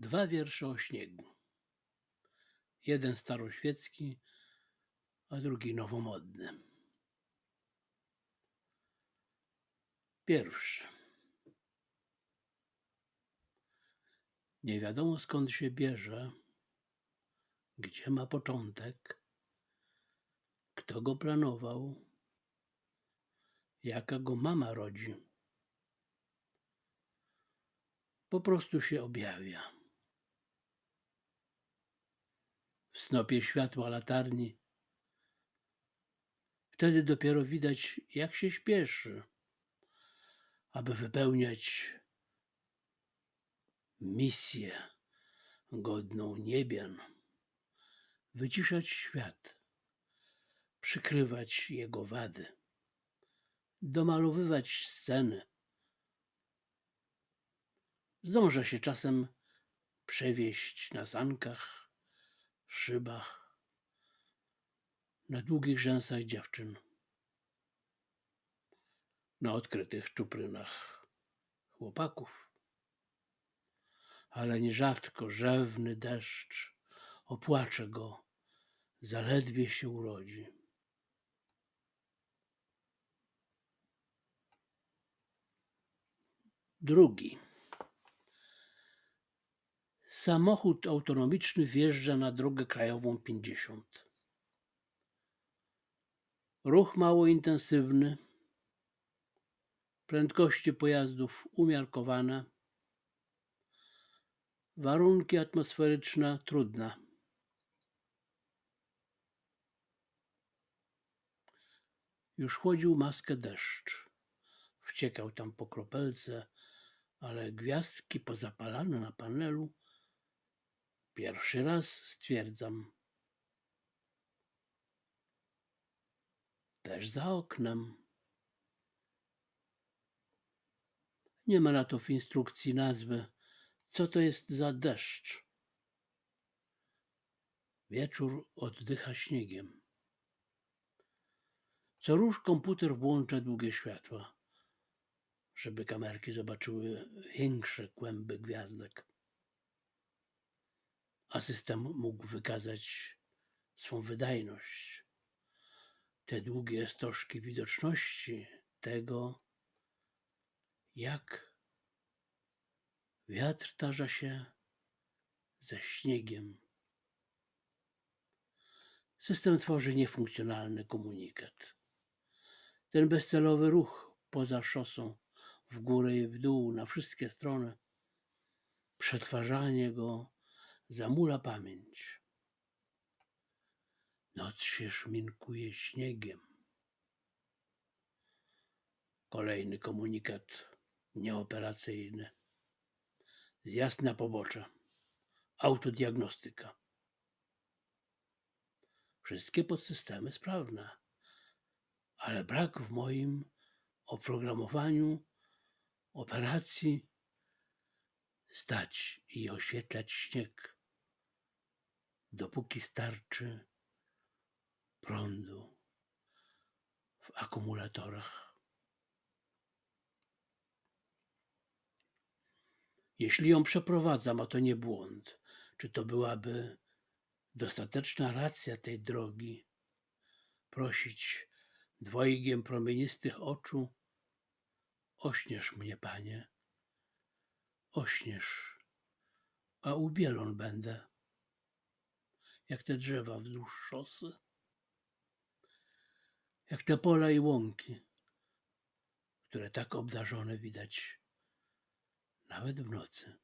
Dwa wiersze o śniegu. Jeden staroświecki, a drugi nowomodny. Pierwszy. Nie wiadomo skąd się bierze, gdzie ma początek, kto go planował, jaka go mama rodzi. Po prostu się objawia. W snopie światła latarni. Wtedy dopiero widać, jak się śpieszy, aby wypełniać misję godną niebian, wyciszać świat, przykrywać jego wady, domalowywać sceny. Zdąża się czasem przewieźć na sankach, szybach, na długich rzęsach dziewczyn, na odkrytych czuprynach chłopaków ale nierzadko rzewny deszcz opłacze go, zaledwie się urodzi. Drugi. Samochód autonomiczny wjeżdża na drogę krajową 50. Ruch mało intensywny, prędkości pojazdów umiarkowane Warunki atmosferyczne trudne. Już chłodził maskę deszcz. Wciekał tam po kropelce, ale gwiazdki pozapalane na panelu pierwszy raz stwierdzam. Też za oknem. Nie ma na to w instrukcji nazwy co to jest za deszcz? Wieczór oddycha śniegiem. Co róż komputer włącza długie światła, żeby kamerki zobaczyły większe kłęby gwiazdek. A system mógł wykazać swą wydajność. Te długie stożki widoczności tego, jak Wiatr tarza się ze śniegiem. System tworzy niefunkcjonalny komunikat. Ten bezcelowy ruch poza szosą, w górę i w dół, na wszystkie strony, przetwarzanie go zamula pamięć. Noc się szminkuje śniegiem. Kolejny komunikat nieoperacyjny. Zjazd na pobocze. Autodiagnostyka. Wszystkie podsystemy sprawne, ale brak w moim oprogramowaniu operacji stać i oświetlać śnieg, dopóki starczy prądu w akumulatorach. Jeśli ją przeprowadzam, a to nie błąd, czy to byłaby dostateczna racja tej drogi? Prosić dwojgiem promienistych oczu, ośnież mnie, panie, ośnież, a ubielon będę, jak te drzewa wzdłuż szosy, jak te pola i łąki, które tak obdarzone widać nawet w nocy.